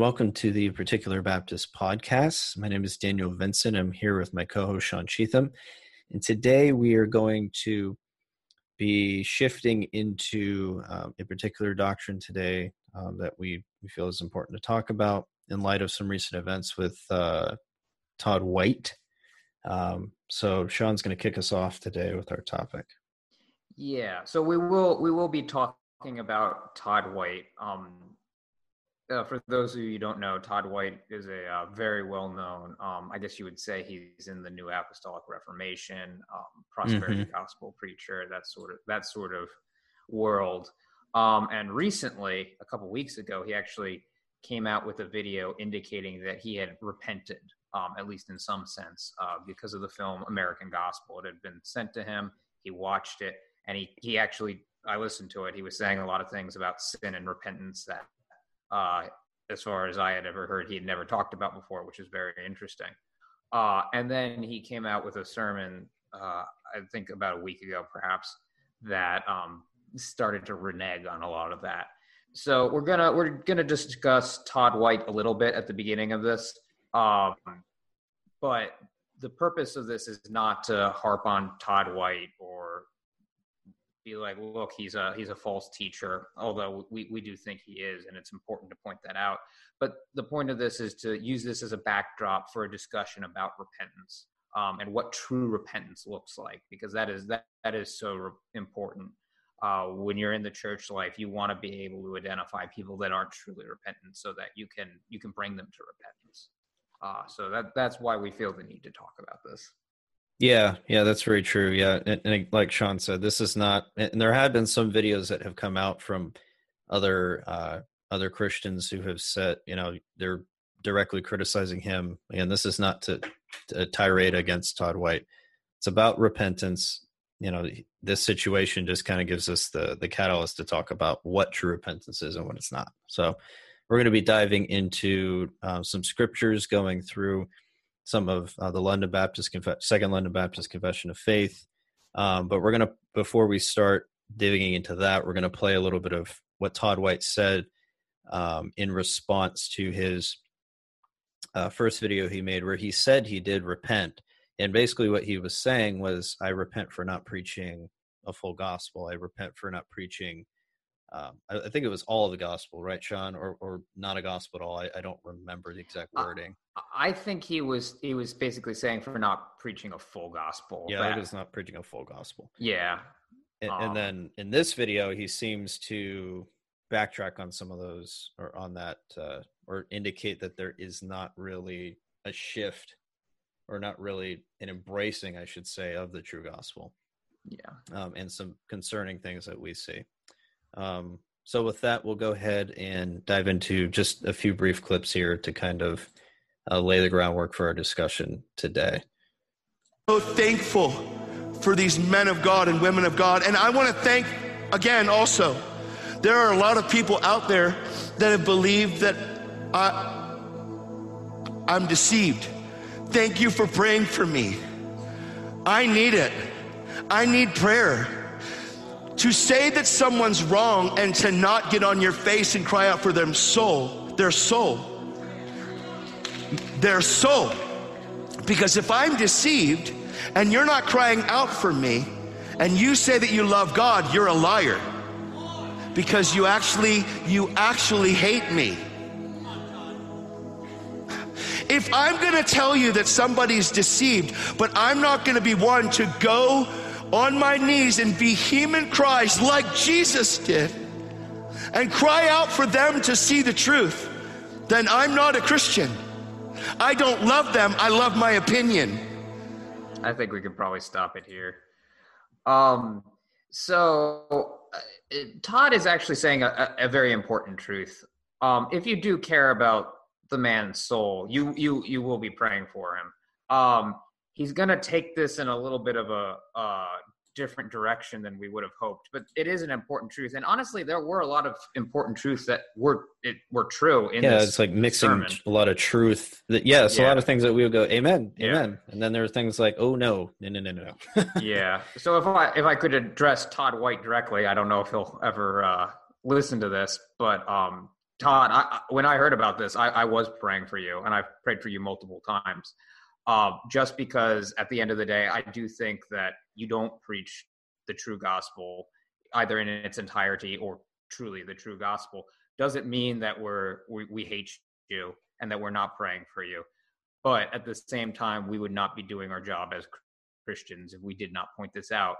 Welcome to the Particular Baptist Podcast. My name is Daniel Vincent. I'm here with my co host, Sean Cheatham. And today we are going to be shifting into um, a particular doctrine today um, that we, we feel is important to talk about in light of some recent events with uh, Todd White. Um, so Sean's going to kick us off today with our topic. Yeah, so we will we will be talking about Todd White. Um, uh, for those of you who don't know, Todd White is a uh, very well known, um, I guess you would say he's in the New Apostolic Reformation, um, prosperity mm-hmm. gospel preacher, that sort of that sort of world. Um, and recently, a couple weeks ago, he actually came out with a video indicating that he had repented, um, at least in some sense, uh, because of the film American Gospel. It had been sent to him. He watched it, and he he actually I listened to it. He was saying a lot of things about sin and repentance that uh, as far as I had ever heard, he had never talked about before, which is very interesting. Uh, and then he came out with a sermon, uh, I think about a week ago, perhaps, that um, started to renege on a lot of that. So we're gonna we're gonna discuss Todd White a little bit at the beginning of this, um, but the purpose of this is not to harp on Todd White or be like, look, he's a he's a false teacher, although we, we do think he is, and it's important to point that out. But the point of this is to use this as a backdrop for a discussion about repentance um, and what true repentance looks like, because that is that that is so re- important. Uh, when you're in the church life, you want to be able to identify people that aren't truly repentant, so that you can you can bring them to repentance. Uh, so that that's why we feel the need to talk about this. Yeah, yeah, that's very true. Yeah, and, and, like Sean said, this is not. And there have been some videos that have come out from other uh, other Christians who have said, you know, they're directly criticizing him. And this is not to, to tirade against Todd White. It's about repentance. You know, this situation just kind of gives us the the catalyst to talk about what true repentance is and what it's not. So, we're going to be diving into um, some scriptures, going through some of uh, the London Baptist Conf- Second London Baptist Confession of Faith. Um, but we're gonna before we start digging into that, we're gonna play a little bit of what Todd White said um, in response to his uh, first video he made, where he said he did repent, and basically what he was saying was, "I repent for not preaching a full gospel. I repent for not preaching." Um, I, I, think it was all of the gospel, right, Sean, or or not a gospel at all. I, I don't remember the exact wording. I think he was he was basically saying for not preaching a full gospel. Yeah, that is not preaching a full gospel. Yeah, and, um, and, then in this video, he seems to backtrack on some of those or on that uh, or indicate that there is not really a shift or not really an embracing, I should say, of the true gospel. Yeah, um, and some concerning things that we see. Um, so with that, we'll go ahead and dive into just a few brief clips here to kind of uh, lay the groundwork for our discussion today. So thankful for these men of God and women of God. And I want to thank again also, there are a lot of people out there that have believed that I, I'm deceived. Thank you for praying for me. I need it. I need prayer. To say that someone's wrong and to not get on your face and cry out for their soul, their soul, their soul. Because if I'm deceived and you're not crying out for me and you say that you love God, you're a liar. Because you actually, you actually hate me. If I'm gonna tell you that somebody's deceived, but I'm not gonna be one to go on my knees in vehement cries like Jesus did and cry out for them to see the truth, then I'm not a Christian. I don't love them, I love my opinion. I think we can probably stop it here. Um, so, uh, Todd is actually saying a, a very important truth. Um, if you do care about the man's soul, you you you will be praying for him. Um, he's going to take this in a little bit of a uh, different direction than we would have hoped. But it is an important truth, and honestly, there were a lot of important truths that were it were true. In yeah, it's like mixing sermon. a lot of truth. That yeah, it's yeah. a lot of things that we would go, Amen, Amen, and then there are things like, Oh no, no, no, no, no. yeah. So if I if I could address Todd White directly, I don't know if he'll ever uh, listen to this, but um, Todd, I, when I heard about this, I, I, was praying for you, and I've prayed for you multiple times. Uh, just because at the end of the day, I do think that you don't preach the true gospel either in its entirety or truly the true gospel. Doesn't mean that we're we, we hate you and that we're not praying for you. But at the same time, we would not be doing our job as Christians if we did not point this out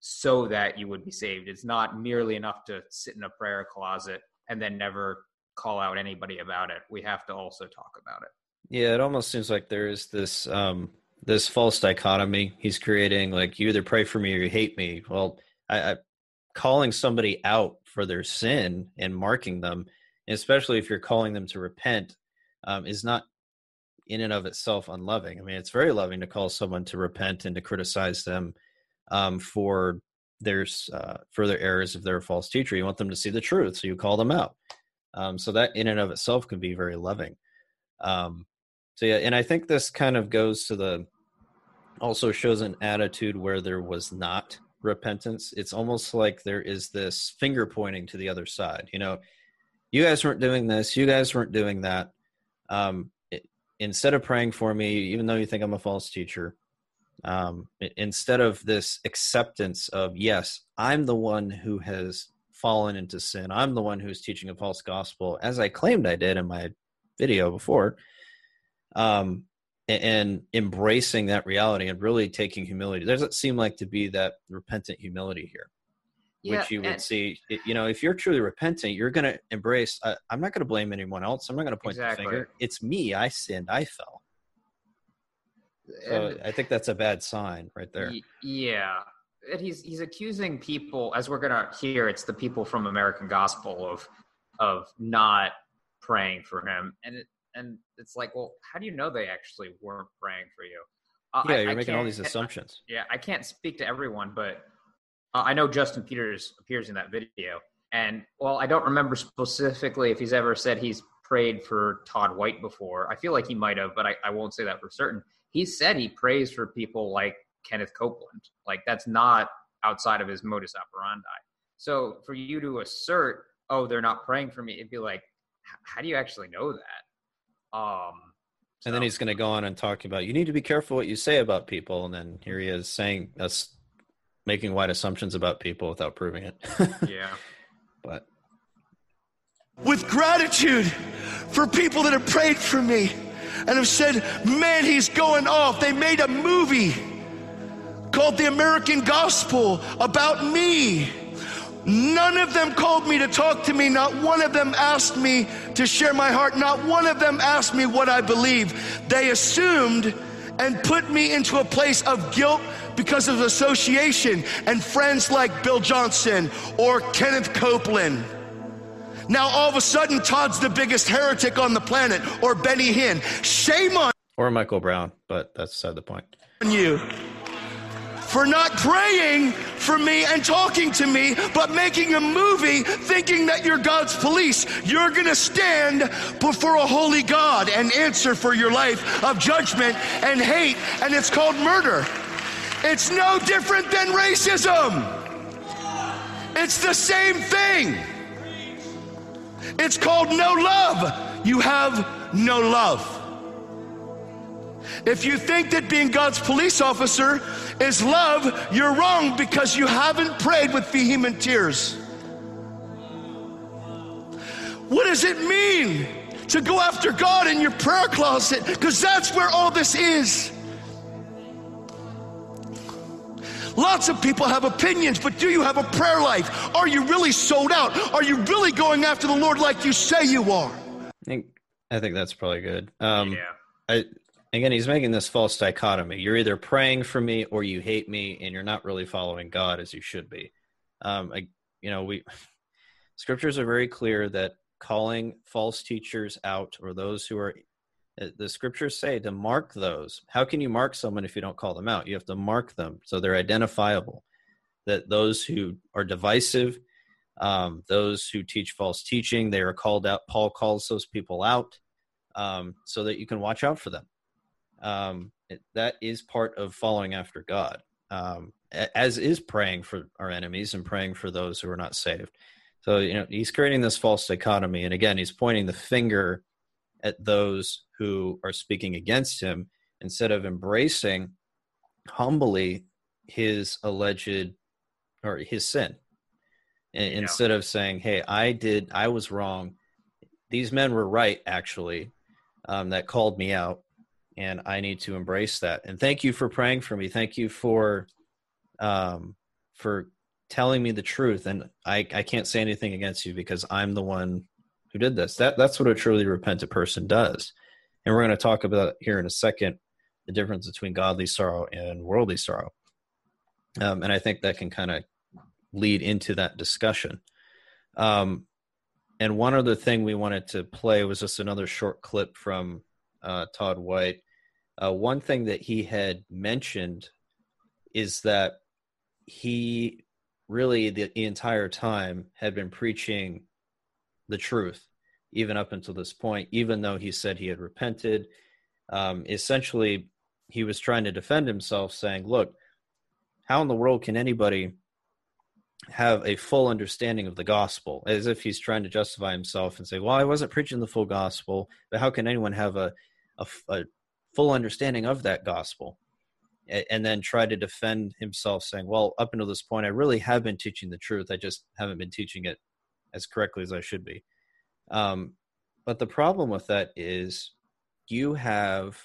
so that you would be saved. It's not merely enough to sit in a prayer closet and then never call out anybody about it. We have to also talk about it. Yeah, it almost seems like there is this um this false dichotomy he's creating like you either pray for me or you hate me. Well, I, I calling somebody out for their sin and marking them, especially if you're calling them to repent, um, is not in and of itself unloving. I mean, it's very loving to call someone to repent and to criticize them um, for their uh, further errors if they're a false teacher. You want them to see the truth, so you call them out. Um, so that in and of itself can be very loving. Um, so yeah, and I think this kind of goes to the also shows an attitude where there was not repentance. It's almost like there is this finger pointing to the other side. You know, you guys weren't doing this, you guys weren't doing that. Um, it, instead of praying for me, even though you think I'm a false teacher, um, instead of this acceptance of yes i'm the one who has fallen into sin i'm the one who's teaching a false gospel as i claimed i did in my video before um, and embracing that reality and really taking humility there doesn't seem like to be that repentant humility here yeah, which you would and, see you know if you're truly repentant you're going to embrace uh, i'm not going to blame anyone else i'm not going to point exactly. the finger it's me i sinned i fell so I think that's a bad sign right there. Yeah. And he's he's accusing people as we're gonna hear, it's the people from American Gospel of of not praying for him. And it and it's like, well, how do you know they actually weren't praying for you? Uh, yeah, I, you're I making all these assumptions. I, yeah, I can't speak to everyone, but uh, I know Justin Peters appears in that video. And well, I don't remember specifically if he's ever said he's prayed for Todd White before. I feel like he might have, but I, I won't say that for certain he said he prays for people like Kenneth Copeland. Like that's not outside of his modus operandi. So for you to assert, oh, they're not praying for me, it'd be like, how do you actually know that? Um, so. and then he's going to go on and talk about you need to be careful what you say about people, and then here he is saying us making wide assumptions about people without proving it. yeah, but with gratitude for people that have prayed for me and have said, man, he's going off. They made a movie called The American Gospel about me. None of them called me to talk to me. Not one of them asked me to share my heart. Not one of them asked me what I believe. They assumed and put me into a place of guilt because of association and friends like Bill Johnson or Kenneth Copeland. Now all of a sudden, Todd's the biggest heretic on the planet, or Benny Hinn. Shame on or Michael Brown, but that's beside the point. You for not praying for me and talking to me, but making a movie thinking that you're God's police. You're going to stand before a holy God and answer for your life of judgment and hate, and it's called murder. It's no different than racism. It's the same thing. It's called no love. You have no love. If you think that being God's police officer is love, you're wrong because you haven't prayed with vehement tears. What does it mean to go after God in your prayer closet? Because that's where all this is. Lots of people have opinions, but do you have a prayer life? Are you really sold out? Are you really going after the Lord like you say you are? I think, I think that's probably good. Um, yeah. I, again, he's making this false dichotomy. You're either praying for me or you hate me, and you're not really following God as you should be. Um, I, you know, we scriptures are very clear that calling false teachers out or those who are uh, the scriptures say to mark those. How can you mark someone if you don't call them out? You have to mark them so they're identifiable. That those who are divisive, um, those who teach false teaching, they are called out. Paul calls those people out um, so that you can watch out for them. Um, it, that is part of following after God, um, as is praying for our enemies and praying for those who are not saved. So, you know, he's creating this false dichotomy. And again, he's pointing the finger at those who are speaking against him instead of embracing humbly his alleged or his sin. Yeah. Instead of saying, hey, I did, I was wrong. These men were right, actually, um, that called me out. And I need to embrace that. And thank you for praying for me. Thank you for um, for telling me the truth. And I, I can't say anything against you because i'm the one who did this. That that's what a truly repentant person does. And we're going to talk about here in a second the difference between godly sorrow and worldly sorrow. Um, and i think that can kind of lead into that discussion. Um, and one other thing we wanted to play was just another short clip from uh, todd white. Uh, one thing that he had mentioned is that he really the, the entire time had been preaching the truth even up until this point even though he said he had repented. Um, essentially he was trying to defend himself saying look how in the world can anybody have a full understanding of the gospel? As if he's trying to justify himself and say well i wasn't preaching the full gospel but how can anyone have a, a, a full understanding of that gospel and then try to defend himself saying well up until this point i really have been teaching the truth. I just haven't been teaching it as correctly as i should be. Um, but the problem with that is you have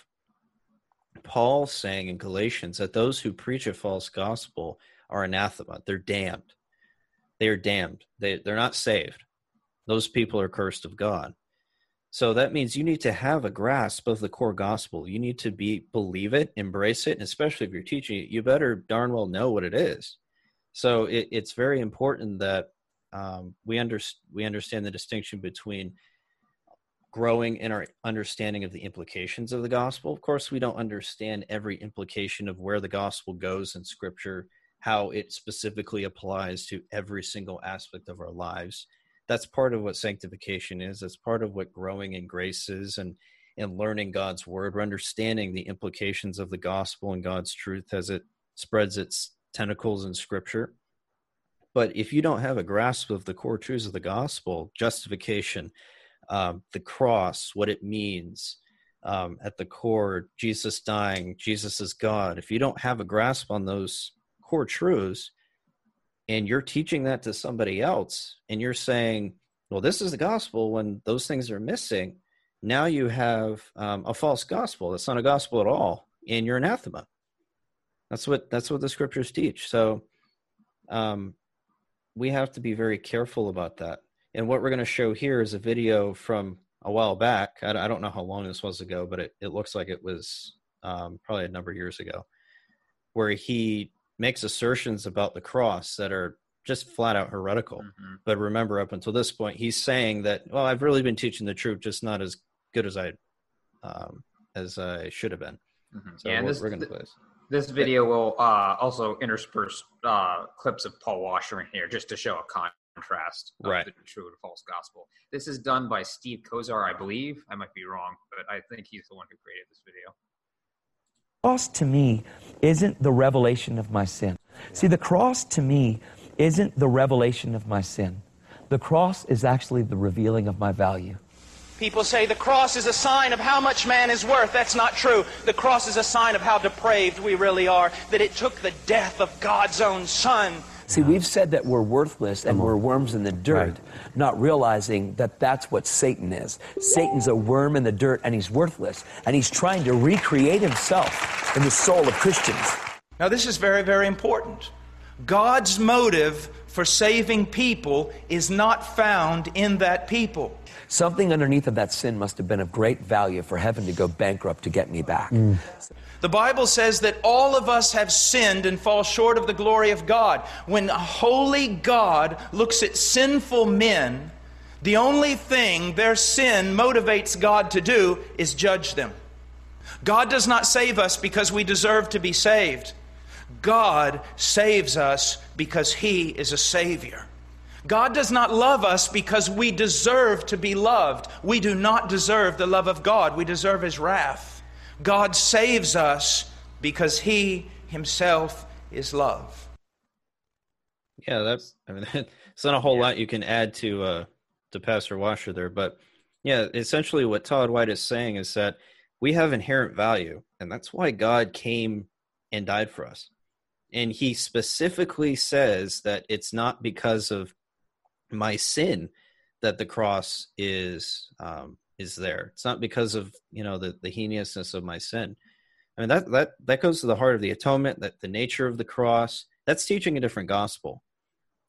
paul saying in galatians that those who preach a false gospel are anathema. They're damned. They are damned. They, they're not saved. Those people are cursed of god so that means you need to have a grasp of the core gospel. You need to be believe it, embrace it, and especially if you're teaching it, you better darn well know what it is. So it, it's very important that um, we under, we understand the distinction between growing in our understanding of the implications of the gospel. Of course, we don't understand every implication of where the gospel goes in Scripture, how it specifically applies to every single aspect of our lives that's part of what sanctification is. That's part of what growing in grace is and and learning God's word, or understanding the implications of the gospel and God's truth as it spreads its tentacles in scripture. But if you don't have a grasp of the core truths of the gospel, justification, um, the cross, what it means, um, at the core, Jesus dying, Jesus is God. If you don't have a grasp on those core truths, and you're teaching that to somebody else and you're saying well this is the gospel when those things are missing now you have um, a false gospel that's not a gospel at all and you're anathema. That's what that's what the scriptures teach. So um, we have to be very careful about that. And what we're going to show here is a video from a while back. I, I don't know how long this was ago but it, it looks like it was um, probably a number of years ago where he makes assertions about the cross that are just flat out heretical. Mm-hmm. But remember, up until this point, he's saying that, well, I've really been teaching the truth, just not as good as I um, as I should have been. Mm-hmm. So yeah, we're, this, we're going to play this. This video will uh, also intersperse uh, clips of Paul Washer in here, just to show a contrast of right. the true and false gospel. This is done by Steve Kozar, I believe. I might be wrong, but I think he's the one who created this video cross to me isn't the revelation of my sin. See, the cross to me isn't the revelation of my sin. The cross is actually the revealing of my value. People say the cross is a sign of how much man is worth. That's not true. The cross is a sign of how depraved we really are, that it took the death of God's own Son See, we've said that we're worthless and we're worms in the dirt, right. not realizing that that's what Satan is. Satan's a worm in the dirt and he's worthless, and he's trying to recreate himself in the soul of Christians. Now, this is very, very important. God's motive for saving people is not found in that people. Something underneath of that sin must have been of great value for heaven to go bankrupt to get me back. Mm. The Bible says that all of us have sinned and fall short of the glory of God. When a holy God looks at sinful men, the only thing their sin motivates God to do is judge them. God does not save us because we deserve to be saved. God saves us because He is a Savior. God does not love us because we deserve to be loved. We do not deserve the love of God, we deserve His wrath. God saves us because He Himself is love. Yeah, that's I mean it's not a whole yeah. lot you can add to uh to Pastor Washer there, but yeah, essentially what Todd White is saying is that we have inherent value, and that's why God came and died for us. And he specifically says that it's not because of my sin that the cross is um, is there. It's not because of you know the the heinousness of my sin. I mean that that that goes to the heart of the atonement, that the nature of the cross. That's teaching a different gospel.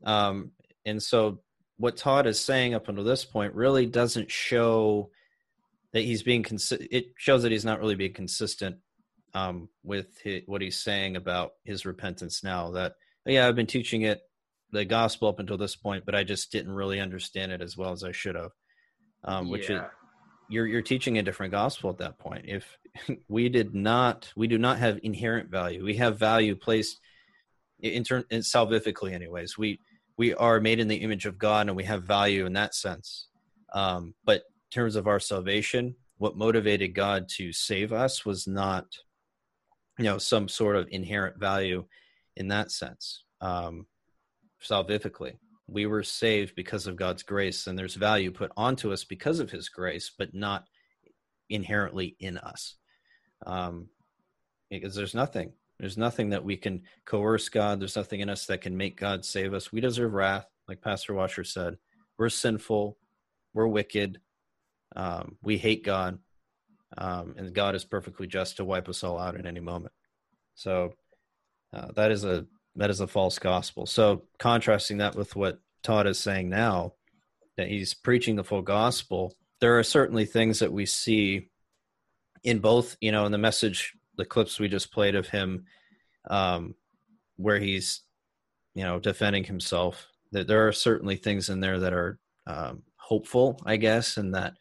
Um, and so what Todd is saying up until this point really doesn't show that he's being consi- it shows that he's not really being consistent um, with his, what he's saying about his repentance now that yeah i've been teaching it the gospel up until this point but i just didn't really understand it as well as i should have um, which yeah. You're you're teaching a different gospel at that point. If we did not we do not have inherent value. We have value placed in turn salvifically anyways. We we are made in the image of god and we have value in that sense. Um, but in terms of our salvation what motivated god to save us was not you know some sort of inherent value in that sense um, salvifically we were saved because of god's grace and there's value put onto us because of his grace but not inherently in us. Um, because there's nothing. There's nothing that we can coerce god. There's nothing in us that can make god save us. We deserve wrath like pastor washer said. We're sinful. We're wicked. Um, we hate god. Um, and God is perfectly just to wipe us all out at any moment. So uh, that is a that is a false gospel. So contrasting that with what Todd is saying now, that he's preaching the full gospel, there are certainly things that we see in both, you know, in the message, the clips we just played of him, um, where he's, you know, defending himself. That there are certainly things in there that are um, hopeful, I guess, and that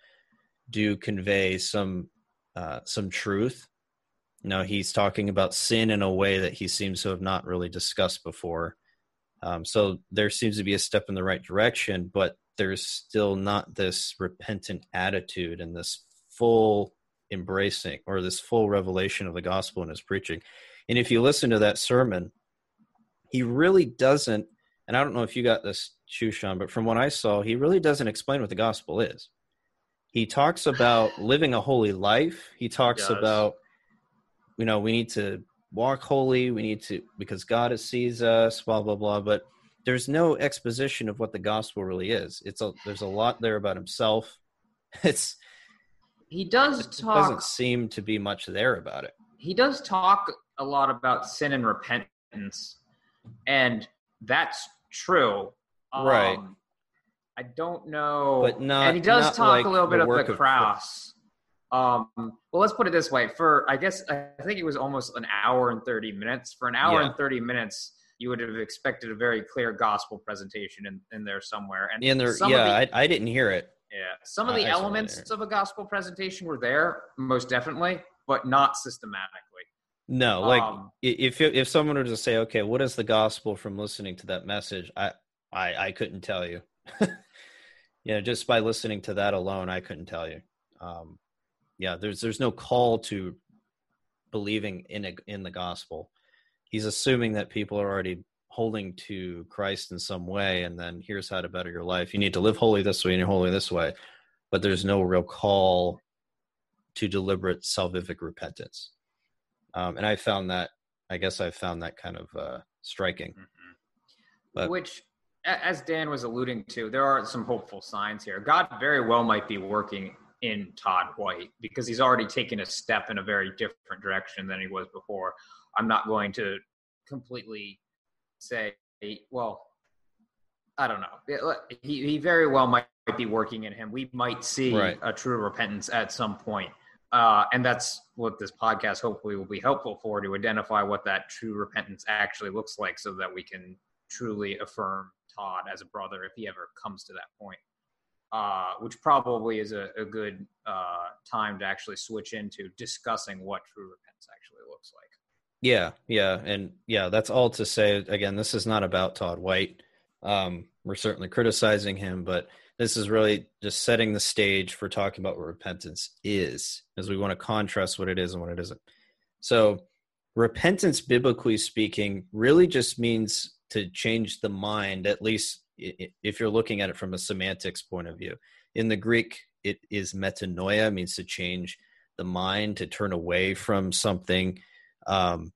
do convey some uh, some truth. Know, he's talking about sin in a way that he seems to have not really discussed before. Um, so there seems to be a step in the right direction, but there's still not this repentant attitude and this full embracing or this full revelation of the gospel in his preaching. And if you listen to that sermon, he really doesn't, and I don't know if you got this, Shushan, but from what I saw, he really doesn't explain what the gospel is. He talks about living a holy life. He talks about, you know, we need to walk holy. We need to, because God sees us, blah, blah, blah. But there's no exposition of what the gospel really is. It's a, there's a lot there about himself. It's, he does it talk. doesn't seem to be much there about it. He does talk a lot about sin and repentance, and that's true. Right. Um, I don't know. But not. And he does talk like a little bit of the cross. Um, well, let's put it this way: for I guess I think it was almost an hour and thirty minutes. For an hour yeah. and thirty minutes, you would have expected a very clear gospel presentation in, in there somewhere. And in there, yeah, the, I, I didn't hear it. Yeah, some of the elements of a gospel presentation were there, most definitely, but not systematically. No, like um, if if someone were to say, "Okay, what is the gospel from listening to that message?" I I, I couldn't tell you. you know, just by listening to that alone, I couldn't tell you. Um, yeah, there's there's no call to believing in a, in the gospel. He's assuming that people are already holding to Christ in some way, and then here's how to better your life. You need to live holy this way, and you're holy this way. But there's no real call to deliberate salvific repentance. Um, and I found that, I guess I found that kind of uh, striking. Mm-hmm. But, Which as Dan was alluding to, there are some hopeful signs here. God very well might be working in Todd White because he's already taken a step in a very different direction than he was before. I'm not going to completely say, well, I don't know. He, he very well might be working in him. We might see right. a true repentance at some point. Uh, and that's what this podcast hopefully will be helpful for to identify what that true repentance actually looks like so that we can truly affirm Todd as a brother if he ever comes to that point. Uh, which probably is a, a good uh, time to actually switch into discussing what true repentance actually looks like. Yeah, yeah, and yeah, that's all to say. Again, this is not about Todd White. Um, we're certainly criticizing him, but this is really just setting the stage for talking about what repentance is, as we want to contrast what it is and what it isn't. So, repentance, biblically speaking, really just means to change the mind at least if you're looking at it from a semantics point of view. In the greek it is metanoia means to change the mind to turn away from something. Um,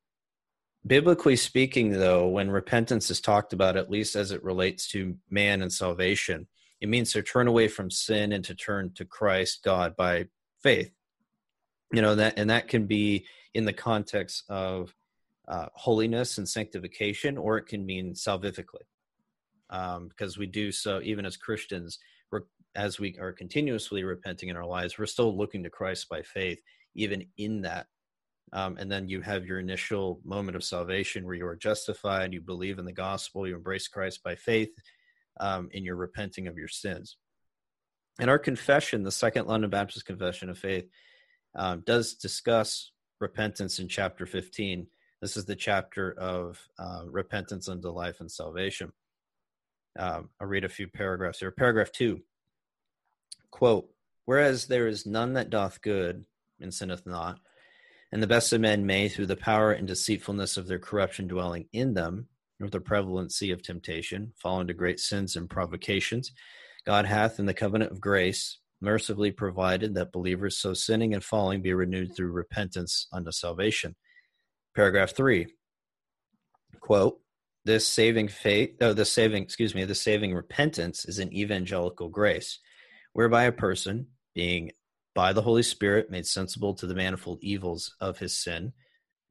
biblically speaking though when repentance is talked about at least as it relates to man and salvation it means to turn away from sin and to turn to christ god by faith. You know that and that can be in the context of uh, holiness and sanctification or it can mean salvifically um, because we do so even as christians we're as we are continuously repenting in our lives we're still looking to christ by faith even in that. Um, and then you have your initial moment of salvation where you are justified you believe in the gospel you embrace christ by faith um, and you're repenting of your sins. And our confession the second london baptist confession of faith um, does discuss repentance in chapter 15 this is the chapter of uh, repentance unto life and salvation um, i'll read a few paragraphs here paragraph 2 quote whereas there is none that doth good and sinneth not and the best of men may, through the power and deceitfulness of their corruption dwelling in them, with the prevalency of temptation, fall into great sins and provocations, God hath, in the covenant of grace, mercifully provided that believers so sinning and falling be renewed through repentance unto salvation. Paragraph three. Quote, this saving faith, oh, the saving, excuse me, the saving repentance is an evangelical grace, whereby a person, being by the Holy Spirit made sensible to the manifold evils of his sin,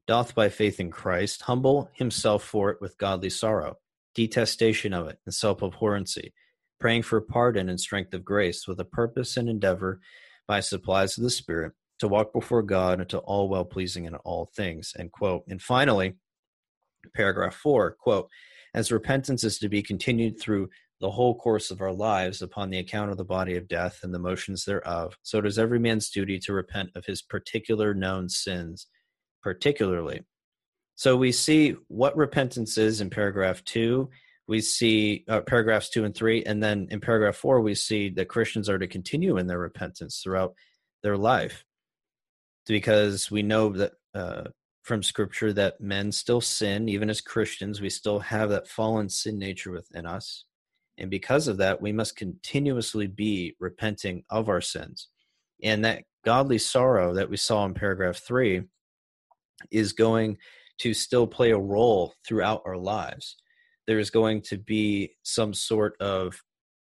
doth by faith in Christ humble himself for it with godly sorrow, detestation of it, and self abhorrency, praying for pardon and strength of grace, with a purpose and endeavor by supplies of the Spirit to walk before God unto all well pleasing in all things. End quote. And finally, paragraph four, quote, as repentance is to be continued through the whole course of our lives upon the account of the body of death and the motions thereof, so it is every man's duty to repent of his particular known sins, particularly. So we see what repentance is in paragraph two. We see uh, paragraphs two and three, and then in paragraph four, we see that Christians are to continue in their repentance throughout their life, because we know that uh, from Scripture that men still sin, even as Christians, we still have that fallen sin nature within us and because of that, we must continuously be repenting of our sins. And that godly sorrow that we saw in paragraph three is going to still play a role throughout our lives. There's going to be some sort of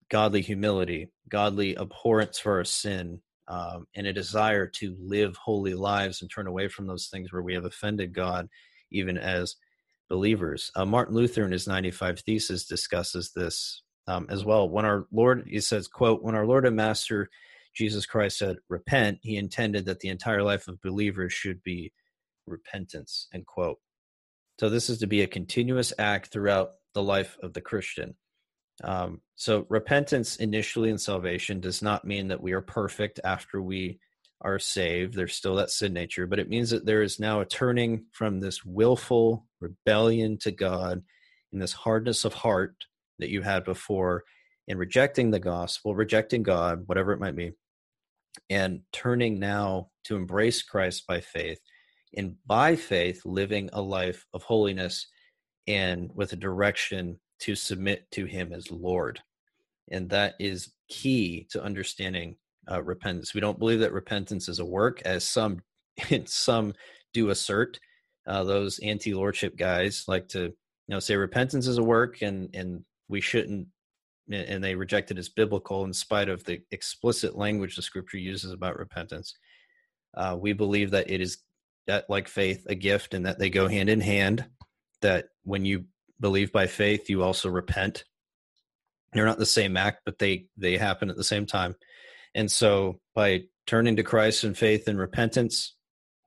godly humility, godly abhorrence for our sin, um, and a desire to live holy lives and turn away from those things where we have offended God, even as believers. Uh, Martin Luther, in his 95 Thesis, discusses this um, as well. When our Lord, he says, quote, when our Lord and Master Jesus Christ said, repent, he intended that the entire life of believers should be repentance, end quote. So this is to be a continuous act throughout the life of the Christian. Um, so repentance initially in salvation does not mean that we are perfect after we are saved. There's still that sin nature, but it means that there is now a turning from this willful rebellion to God and this hardness of heart that you had before in rejecting the gospel, rejecting God, whatever it might be, and turning now to embrace Christ by faith, and by faith living a life of holiness and with a direction to submit to Him as Lord. And that is key to understanding uh, repentance. We don't believe that repentance is a work, as some some do assert. Uh, those anti-lordship guys like to you know say repentance is a work and and we shouldn't and they reject it as biblical in spite of the explicit language the scripture uses about repentance uh, we believe that it is that like faith a gift and that they go hand in hand that when you believe by faith you also repent they're not the same act but they they happen at the same time and so by turning to christ in faith and repentance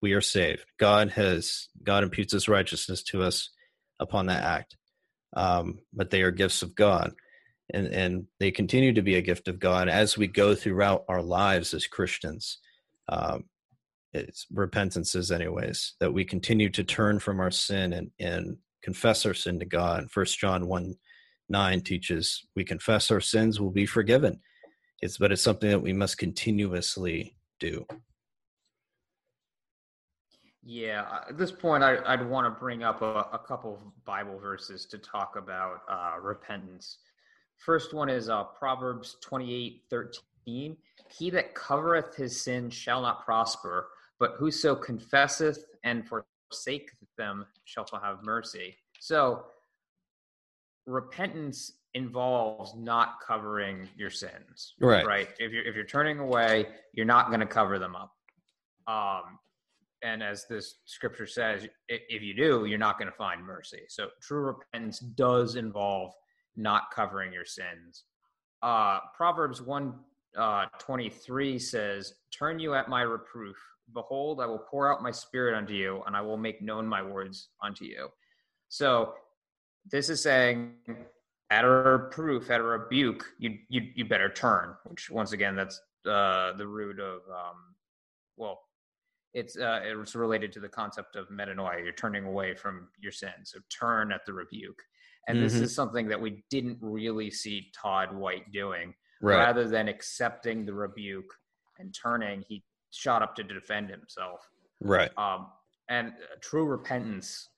we are saved god has god imputes his righteousness to us upon that act um, but they are gifts of God. And, and they continue to be a gift of God as we go throughout our lives as Christians. Um, it's repentances, anyways, that we continue to turn from our sin and, and confess our sin to God. First John 1 9 teaches we confess our sins will be forgiven. It's but it's something that we must continuously do. Yeah, at this point, I, would want to bring up a, a, couple of Bible verses to talk about uh, repentance. First one is uh, Proverbs 28 13. He that covereth his sin shall not prosper, but whoso confesseth and forsaketh them shall have mercy. So, repentance involves not covering your sins. Right. Right. If you're if you're turning away, you're not going to cover them up. Um, and as this scripture says, if you do, you're not going to find mercy. So true repentance does involve not covering your sins. Uh, Proverbs 1 uh, 23 says, Turn you at my reproof. Behold, I will pour out my spirit unto you, and I will make known my words unto you. So this is saying, at a reproof, at a rebuke, you you, you better turn. Which once again, that's uh, the root of um, well, it's uh, it's related to the concept of metanoia. You're turning away from your sin, so turn at the rebuke. And mm-hmm. this is something that we didn't really see Todd White doing. Right. Rather than accepting the rebuke and turning, he shot up to defend himself. Right. Um, and true repentance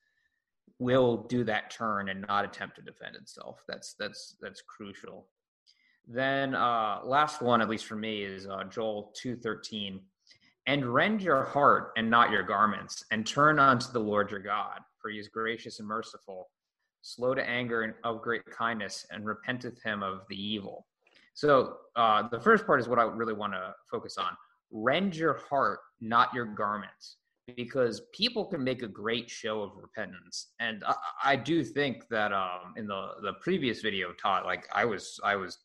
will do that turn and not attempt to defend itself. That's that's that's crucial. Then uh, last one, at least for me, is uh, Joel two thirteen and rend your heart and not your garments, and turn unto the Lord your God, for he is gracious and merciful, slow to anger and of great kindness, and repenteth him of the evil. So uh, the first part is what I really want to focus on. Rend your heart, not your garments, because people can make a great show of repentance, and I, I do think that um, in the the previous video, Todd, like I was, I was,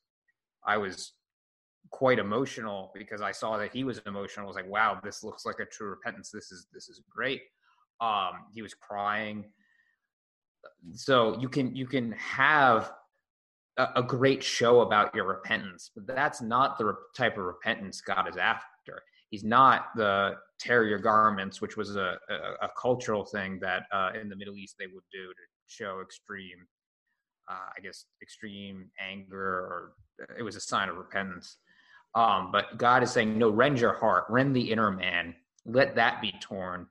I was quite emotional because I saw that he was emotional. I was like, wow, this looks like a true repentance. This is this is great. Um, he was crying. So you can you can have a, a great show about your repentance, but that's not the type of repentance God is after. He's not the tear your garments, which was a, a, a cultural thing that uh, in the Middle East they would do to show extreme, uh, I guess, extreme anger, or it was a sign of repentance. Um, but God is saying, no, rend your heart, rend the inner man, let that be torn,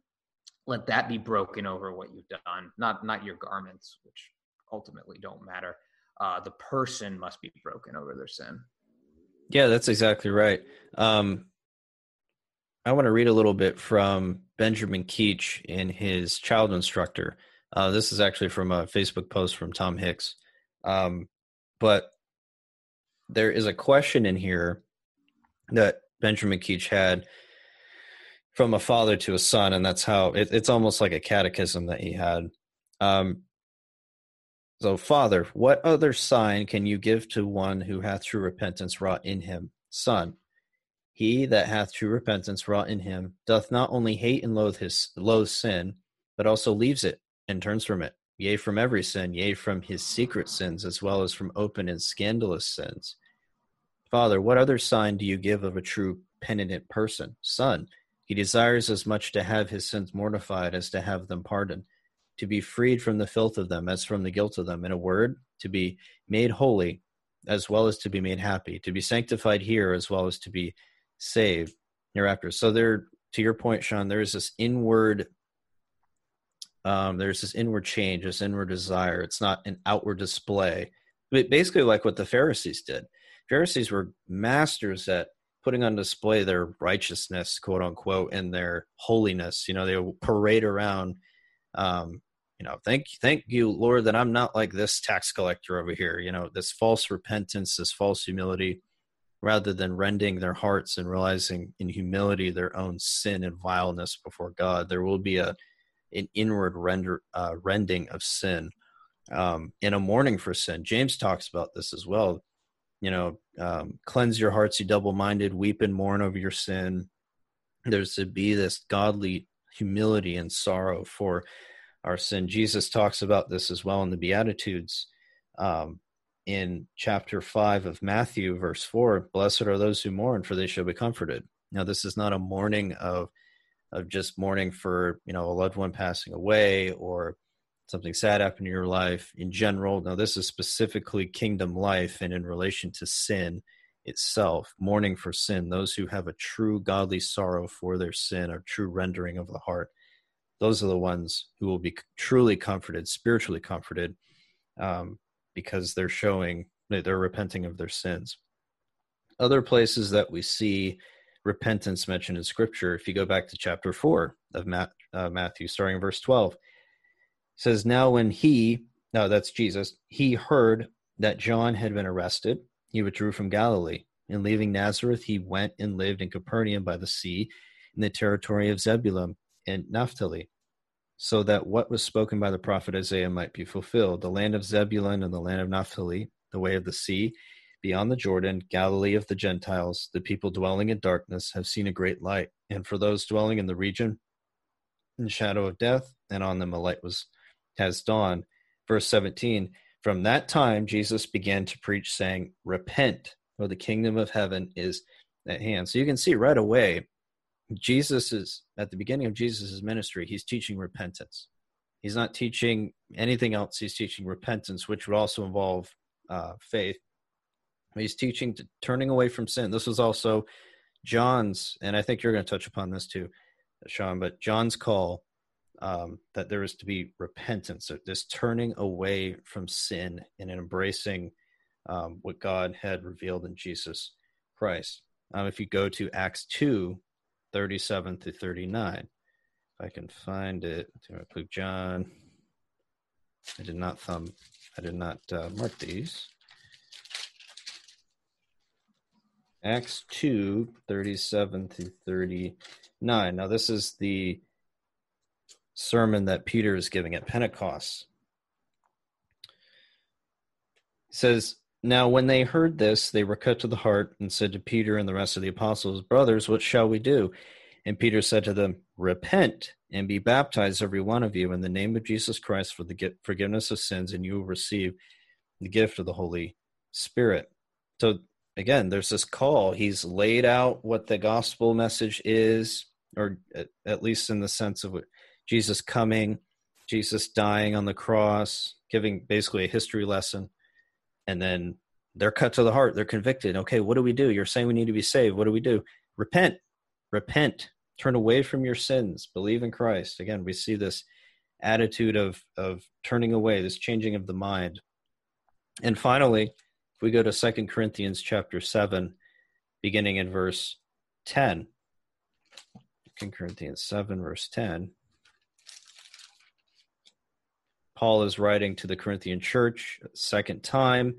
let that be broken over what you've done, not not your garments, which ultimately don't matter. Uh, the person must be broken over their sin. Yeah, that's exactly right. Um, I want to read a little bit from Benjamin Keach in his child instructor. Uh, this is actually from a Facebook post from Tom Hicks. Um, but there is a question in here that Benjamin Keach had from a father to a son, and that's how it, it's almost like a catechism that he had. Um, so, Father, what other sign can you give to one who hath true repentance wrought in him? Son, he that hath true repentance wrought in him doth not only hate and loathe his loathe sin, but also leaves it and turns from it, yea, from every sin, yea, from his secret sins, as well as from open and scandalous sins. Father, what other sign do you give of a true penitent person? Son, he desires as much to have his sins mortified as to have them pardoned, to be freed from the filth of them as from the guilt of them. In a word, to be made holy as well as to be made happy, to be sanctified here as well as to be saved hereafter. So there, to your point, Sean, there is this inward, um, there's this inward change, this inward desire. It's not an outward display, but basically like what the Pharisees did. Pharisees were masters at putting on display their righteousness, quote unquote, and their holiness. You know, they would parade around, um, you know, thank thank you, Lord, that I'm not like this tax collector over here. You know, this false repentance, this false humility, rather than rending their hearts and realizing in humility their own sin and vileness before God. There will be a an inward render uh, rending of sin um, in a mourning for sin. James talks about this as well you know, um, cleanse your hearts, you double minded, weep and mourn over your sin. There's to be this godly humility and sorrow for our sin. Jesus talks about this as well in the Beatitudes. Um, in chapter 5 of Matthew, verse 4 Blessed are those who mourn, for they shall be comforted. Now, this is not a mourning of of just mourning for you know a loved one passing away or something sad happened in your life in general. Now, this is specifically kingdom life and in relation to sin itself, mourning for sin. Those who have a true godly sorrow for their sin, or true rendering of the heart. those are the ones who will be truly comforted, spiritually comforted, um, because they're showing they're repenting of their sins. Other places that we see repentance mentioned in Scripture, if you go back to chapter four of Matt, uh, Matthew, starting in verse twelve, says, "Now when he, no, that's Jesus, he heard that John had been arrested, he withdrew from Galilee, and leaving Nazareth, he went and lived in Capernaum by the sea, in the territory of Zebulun and Naphtali." So that what was spoken by the prophet Isaiah might be fulfilled. The land of Zebulun and the land of Naphtali, the way of the sea, beyond the Jordan, Galilee of the Gentiles, the people dwelling in darkness have seen a great light. And for those dwelling in the region in shadow of death, and on them a light was has dawned. Verse 17 From that time Jesus began to preach, saying, Repent, for the kingdom of heaven is at hand. So you can see right away Jesus is at the beginning of Jesus' ministry, he's teaching repentance. He's not teaching anything else. He's teaching repentance, which would also involve uh, faith. He's teaching turning away from sin. This was also John's, and I think you're going to touch upon this too, Sean, but John's call um, that there is to be repentance, this turning away from sin and embracing um, what God had revealed in Jesus Christ. Um, if you go to Acts 2, 37 to 39. If I can find it, include John. I did not thumb, I did not uh, mark these. Acts 2, 37 to 39. Now, this is the sermon that Peter is giving at Pentecost. He says, Now, when they heard this, they were cut to the heart and said to Peter and the rest of the apostles, Brothers, what shall we do? And Peter said to them, Repent and be baptized, every one of you, in the name of Jesus Christ for the forgiveness of sins, and you will receive the gift of the Holy Spirit. So, again, there's this call. He's laid out what the gospel message is, or at least in the sense of Jesus coming, Jesus dying on the cross, giving basically a history lesson. And then they're cut to the heart. They're convicted. Okay, what do we do? You're saying we need to be saved. What do we do? Repent repent turn away from your sins believe in christ again we see this attitude of of turning away this changing of the mind and finally if we go to Second corinthians chapter 7 beginning in verse 10 2 corinthians 7 verse 10 paul is writing to the corinthian church second time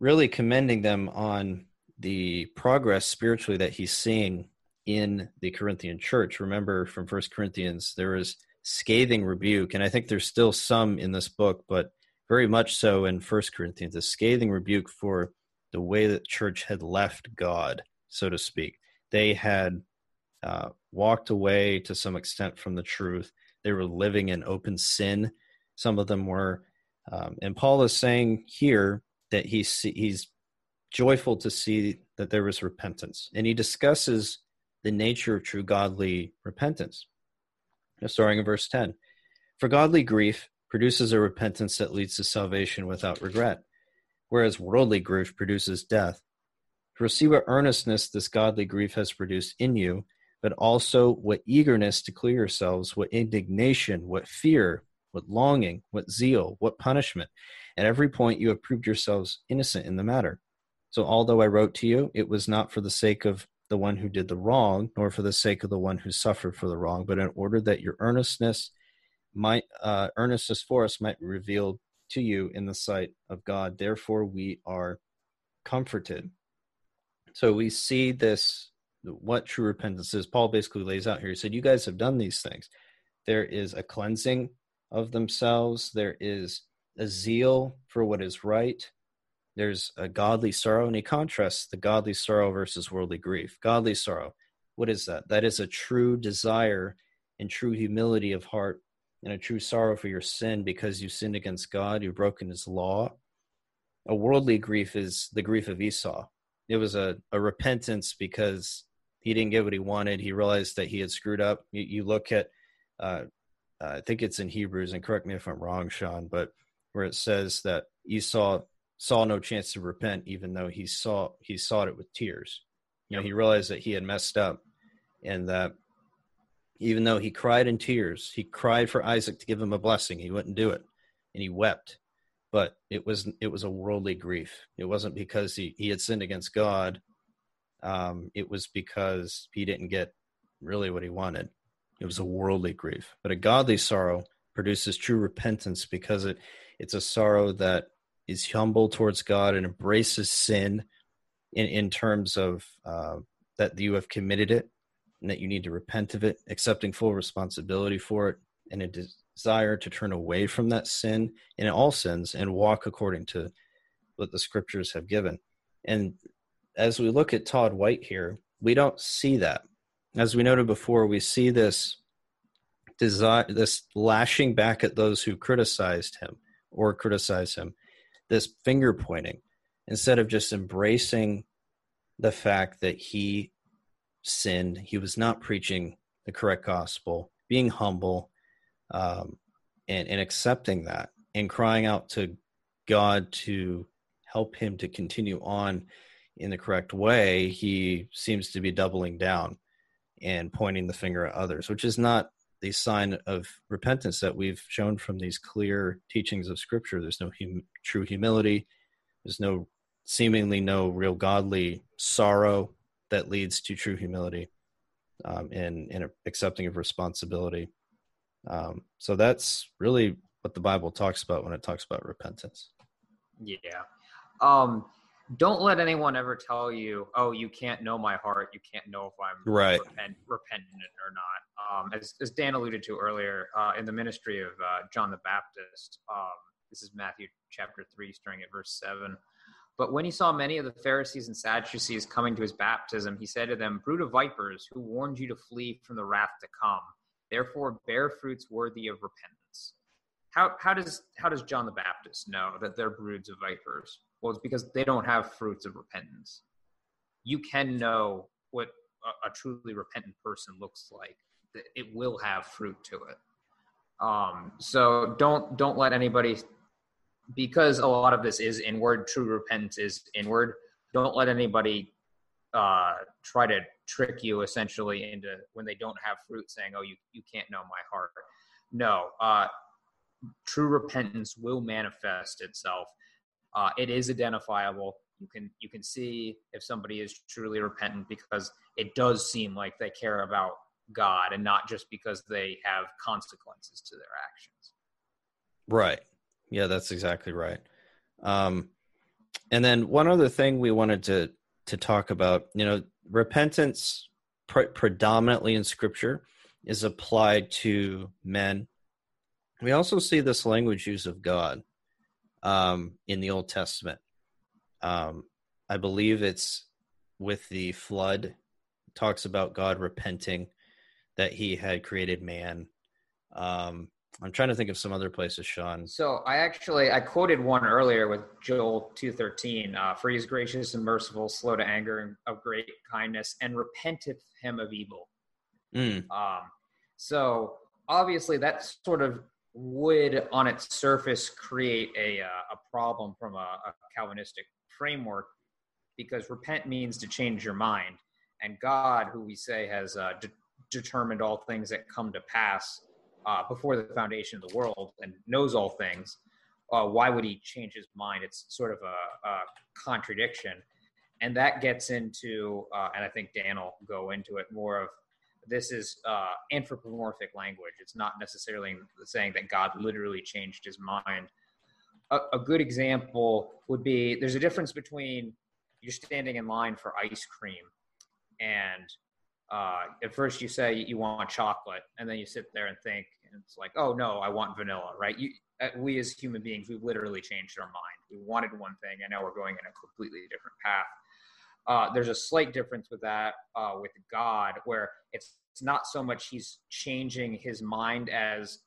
really commending them on the progress spiritually that he's seeing in the Corinthian church. Remember from First Corinthians, there is scathing rebuke, and I think there's still some in this book, but very much so in First Corinthians, a scathing rebuke for the way that church had left God, so to speak. They had uh, walked away to some extent from the truth. They were living in open sin. Some of them were, um, and Paul is saying here that he's he's joyful to see that there was repentance. And he discusses the nature of true godly repentance. Starting in verse 10 For godly grief produces a repentance that leads to salvation without regret, whereas worldly grief produces death. For see what earnestness this godly grief has produced in you, but also what eagerness to clear yourselves, what indignation, what fear, what longing, what zeal, what punishment. At every point you have proved yourselves innocent in the matter. So, although I wrote to you, it was not for the sake of the one who did the wrong, nor for the sake of the one who suffered for the wrong, but in order that your earnestness might uh, earnestness for us might be revealed to you in the sight of God. Therefore, we are comforted. So we see this what true repentance is. Paul basically lays out here. He said, "You guys have done these things. There is a cleansing of themselves. There is a zeal for what is right there's a godly sorrow, and he contrasts the godly sorrow versus worldly grief. Godly sorrow, what is that? That is a true desire and true humility of heart and a true sorrow for your sin because you sinned against God, you've broken his law. A worldly grief is the grief of Esau. It was a, a repentance because he didn't get what he wanted. He realized that he had screwed up. You, you look at, uh, I think it's in Hebrews, and correct me if I'm wrong, Sean, but where it says that Esau saw no chance to repent, even though he saw he sought it with tears. You know, he realized that he had messed up, and that even though he cried in tears, he cried for Isaac to give him a blessing. He wouldn't do it, and he wept. But it was it was a worldly grief. It wasn't because he, he had sinned against God. Um, it was because he didn't get really what he wanted. It was a worldly grief. But a godly sorrow produces true repentance because it it's a sorrow that is humble towards God and embraces sin in, in terms of uh, that you have committed it and that you need to repent of it, accepting full responsibility for it, and a desire to turn away from that sin in all sins and walk according to what the scriptures have given. And as we look at Todd White here, we don't see that. As we noted before, we see this desire, this lashing back at those who criticized him or criticize him, this finger pointing, instead of just embracing the fact that he sinned, he was not preaching the correct gospel, being humble, um, and, and accepting that, and crying out to God to help him to continue on in the correct way, he seems to be doubling down and pointing the finger at others, which is not the sign of repentance that we've shown from these clear teachings of Scripture. There's no hum- true humility. There's no seemingly no real godly sorrow that leads to true humility um, and, accepting of responsibility. Um, so that's really what the Bible talks about when it talks about repentance. Yeah. Um, don't let anyone ever tell you, "Oh, you can't know my heart. You can't know if I'm right. repent, repentant or not." Um, as, as, Dan alluded to earlier, uh, in the ministry of uh, John the Baptist, um, this is Matthew chapter three, starting at verse seven. But when he saw many of the Pharisees and Sadducees coming to his baptism, he said to them, "Brood of vipers, who warned you to flee from the wrath to come? Therefore, bear fruits worthy of repentance." How, how does how does John the Baptist know that they're broods of vipers? Well, it's because they don't have fruits of repentance. You can know what a, a truly repentant person looks like. It will have fruit to it. Um, so don't don't let anybody because a lot of this is inward. True repentance is inward. Don't let anybody uh, try to trick you essentially into when they don't have fruit, saying, "Oh, you you can't know my heart." No, uh, true repentance will manifest itself uh, it is identifiable. You can you can see if somebody is truly repentant because it does seem like they care about God and not just because they have consequences to their actions. Right. Yeah, that's exactly right. Um, and then one other thing we wanted to to talk about, you know, repentance pre- predominantly in Scripture is applied to men. We also see this language use of God um, in the Old Testament. Um, I believe it's with the flood, talks about God repenting that he had created man. Um, I'm trying to think of some other places, Sean. So I actually I quoted one earlier with Joel two thirteen. Uh, For he is gracious and merciful, slow to anger, and of great kindness, and repenteth him of evil. Mm. Um, so obviously that sort of would on its surface create a, uh, a problem from a, a calvinistic framework because repent means to change your mind and god who we say has uh, de- determined all things that come to pass uh, before the foundation of the world and knows all things uh, why would he change his mind? It's sort of a, a contradiction. And that gets into uh, and i think dan will go into it more of this is uh, anthropomorphic language. It's not necessarily saying that God literally changed his mind. A, a, good example would be there's a difference between you're standing in line for ice cream, and uh, at first you say you want chocolate, and then you sit there and think, and it's like, oh no, I want vanilla, right? You, uh, we as human beings, we've literally changed our mind. We wanted one thing, and now we're going in a completely different path. Uh, there's a slight difference with that uh, with God, where it's, it's not so much he's changing his mind as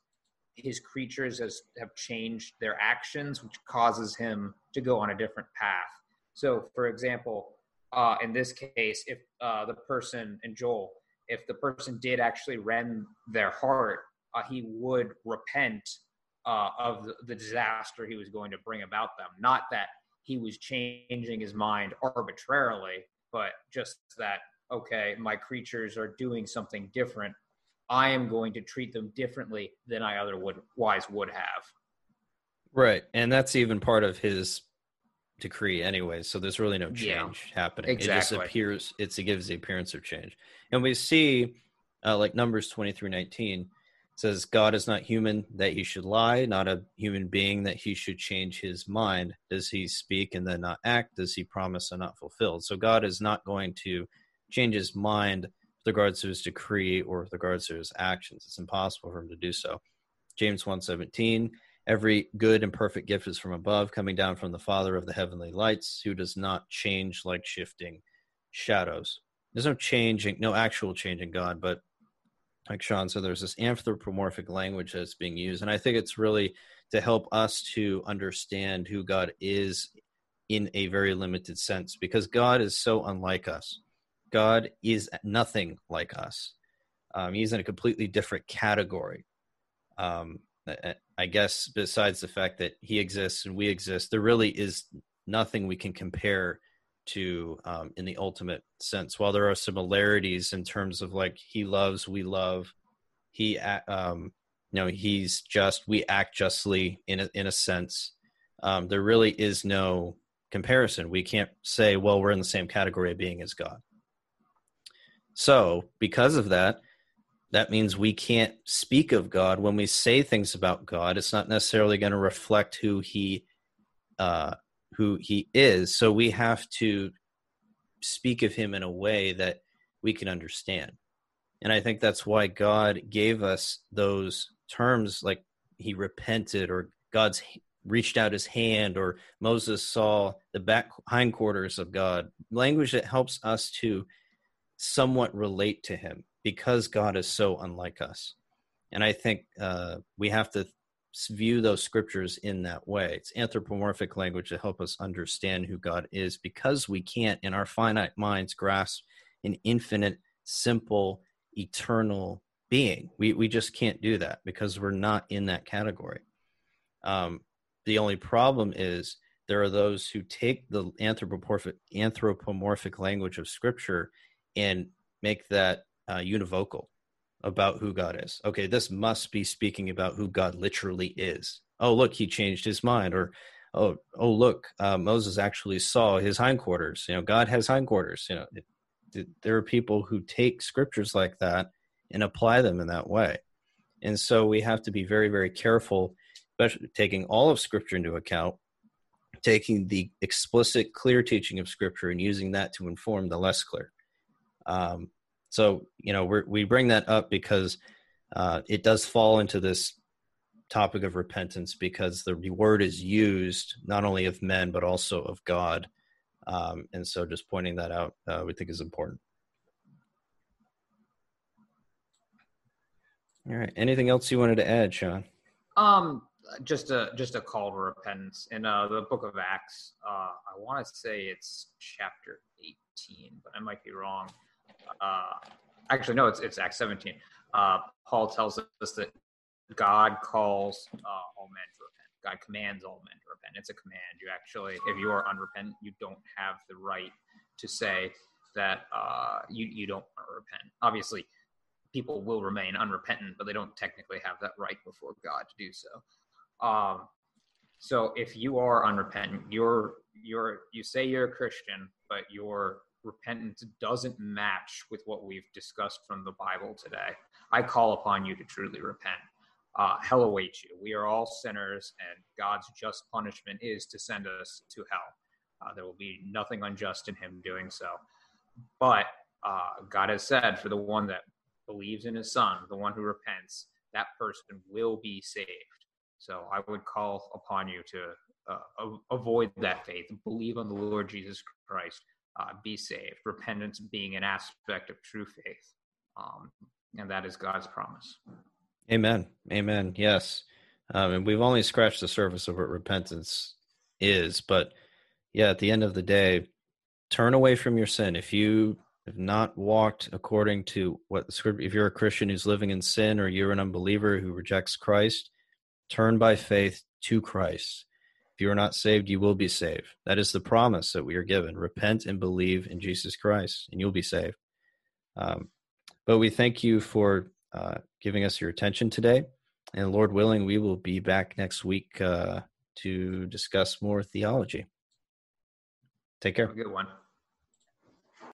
his creatures has, have changed their actions, which causes him to go on a different path. So, for example, uh, in this case, if uh, the person and Joel, if the person did actually rend their heart, uh, he would repent uh, of the, the disaster he was going to bring about them. Not that he was changing his mind arbitrarily, but just that okay, my creatures are doing something different I am going to treat them differently than I otherwise would have. Right. And that's even part of his decree anyway. So there's really no change yeah, happening. Exactly. It just appears, it's, it gives the appearance of change. And we see, uh, like Numbers 23 19 says, God is not human that he should lie, not a human being that he should change his mind. Does he speak and then not act? Does he promise and not fulfill? So God is not going to change his mind with regards to his decree or with regards to his actions. It's impossible for him to do so. James 1:17 Every good and perfect gift is from above, coming down from the Father of the heavenly lights, who does not change like shifting shadows. There's no changing, no actual change in God, but like Sean said, there's this anthropomorphic language that's being used. And I think it's really to help us to understand who God is in a very limited sense because God is so unlike us. God is nothing like us. Um, he's in a completely different category. Um, I guess besides the fact that he exists and we exist, there really is nothing we can compare to um, in the ultimate sense. While there are similarities in terms of like he loves, we love, he, um, you know, he's just, we act justly in a, in a sense. Um, there really is no comparison. We can't say, well, we're in the same category of being as God. So, because of that, that means we can't speak of God when we say things about God. It's not necessarily going to reflect who He uh, who He is. So we have to speak of Him in a way that we can understand. And I think that's why God gave us those terms, like He repented, or God's reached out His hand, or Moses saw the back hindquarters of God. Language that helps us to somewhat relate to Him because God is so unlike us. And I think uh, we have to view those scriptures in that way. It's anthropomorphic language to help us understand who God is because we can't, in our finite minds, grasp an infinite, simple, eternal being. We, we just can't do that because we're not in that category. Um, the only problem is there are those who take the anthropomorphic, anthropomorphic language of scripture and make that uh, univocal about who God is. Okay, this must be speaking about who God literally is. Oh, look, he changed his mind. Or, oh, oh, look, uh, Moses actually saw his hindquarters. You know, God has hindquarters. You know, it, it, there are people who take scriptures like that and apply them in that way. And so we have to be very, very careful, especially taking all of Scripture into account, taking the explicit, clear teaching of Scripture and using that to inform the less clear. Um, so, you know, we we bring that up because uh, it does fall into this topic of repentance because the word is used not only of men but also of God. Um, and so, just pointing that out, uh, we think is important. All right. Anything else you wanted to add, Sean? Um, just a just a call to repentance in uh, the book of Acts. Uh, I want to say it's chapter eighteen, but I might be wrong uh, actually no, it's it's Acts 17. Uh, Paul tells us that God calls uh, all men to repent. God commands all men to repent. It's a command. You actually, if you are unrepentant, you don't have the right to say that uh, you you don't want to repent. Obviously, people will remain unrepentant, but they don't technically have that right before God to do so. Um, so if you are unrepentant, you're you're you say you're a Christian, but you're repentance doesn't match with what we've discussed from the Bible today, I call upon you to truly repent. Uh, hell awaits you. We are all sinners, and God's just punishment is to send us to hell. Uh, there will be nothing unjust in Him doing so. But uh, God has said, for the one that believes in His Son, the one who repents, that person will be saved. So I would call upon you to uh, avoid that faith, believe on the Lord Jesus Christ, uh, be saved. Repentance being an aspect of true faith. Um, and that is God's promise. Amen. Amen. Yes. Um, and we've only scratched the surface of what repentance is. But yeah, at the end of the day, turn away from your sin. If you have not walked according to what the scripture, if you're a Christian who's living in sin or you're an unbeliever who rejects Christ, turn by faith to Christ. If you are not saved, you will be saved. That is the promise that we are given. Repent and believe in Jesus Christ, and you'll be saved. Um, but we thank you for uh, giving us your attention today. And Lord willing, we will be back next week uh, to discuss more theology. Take care. Have a good one.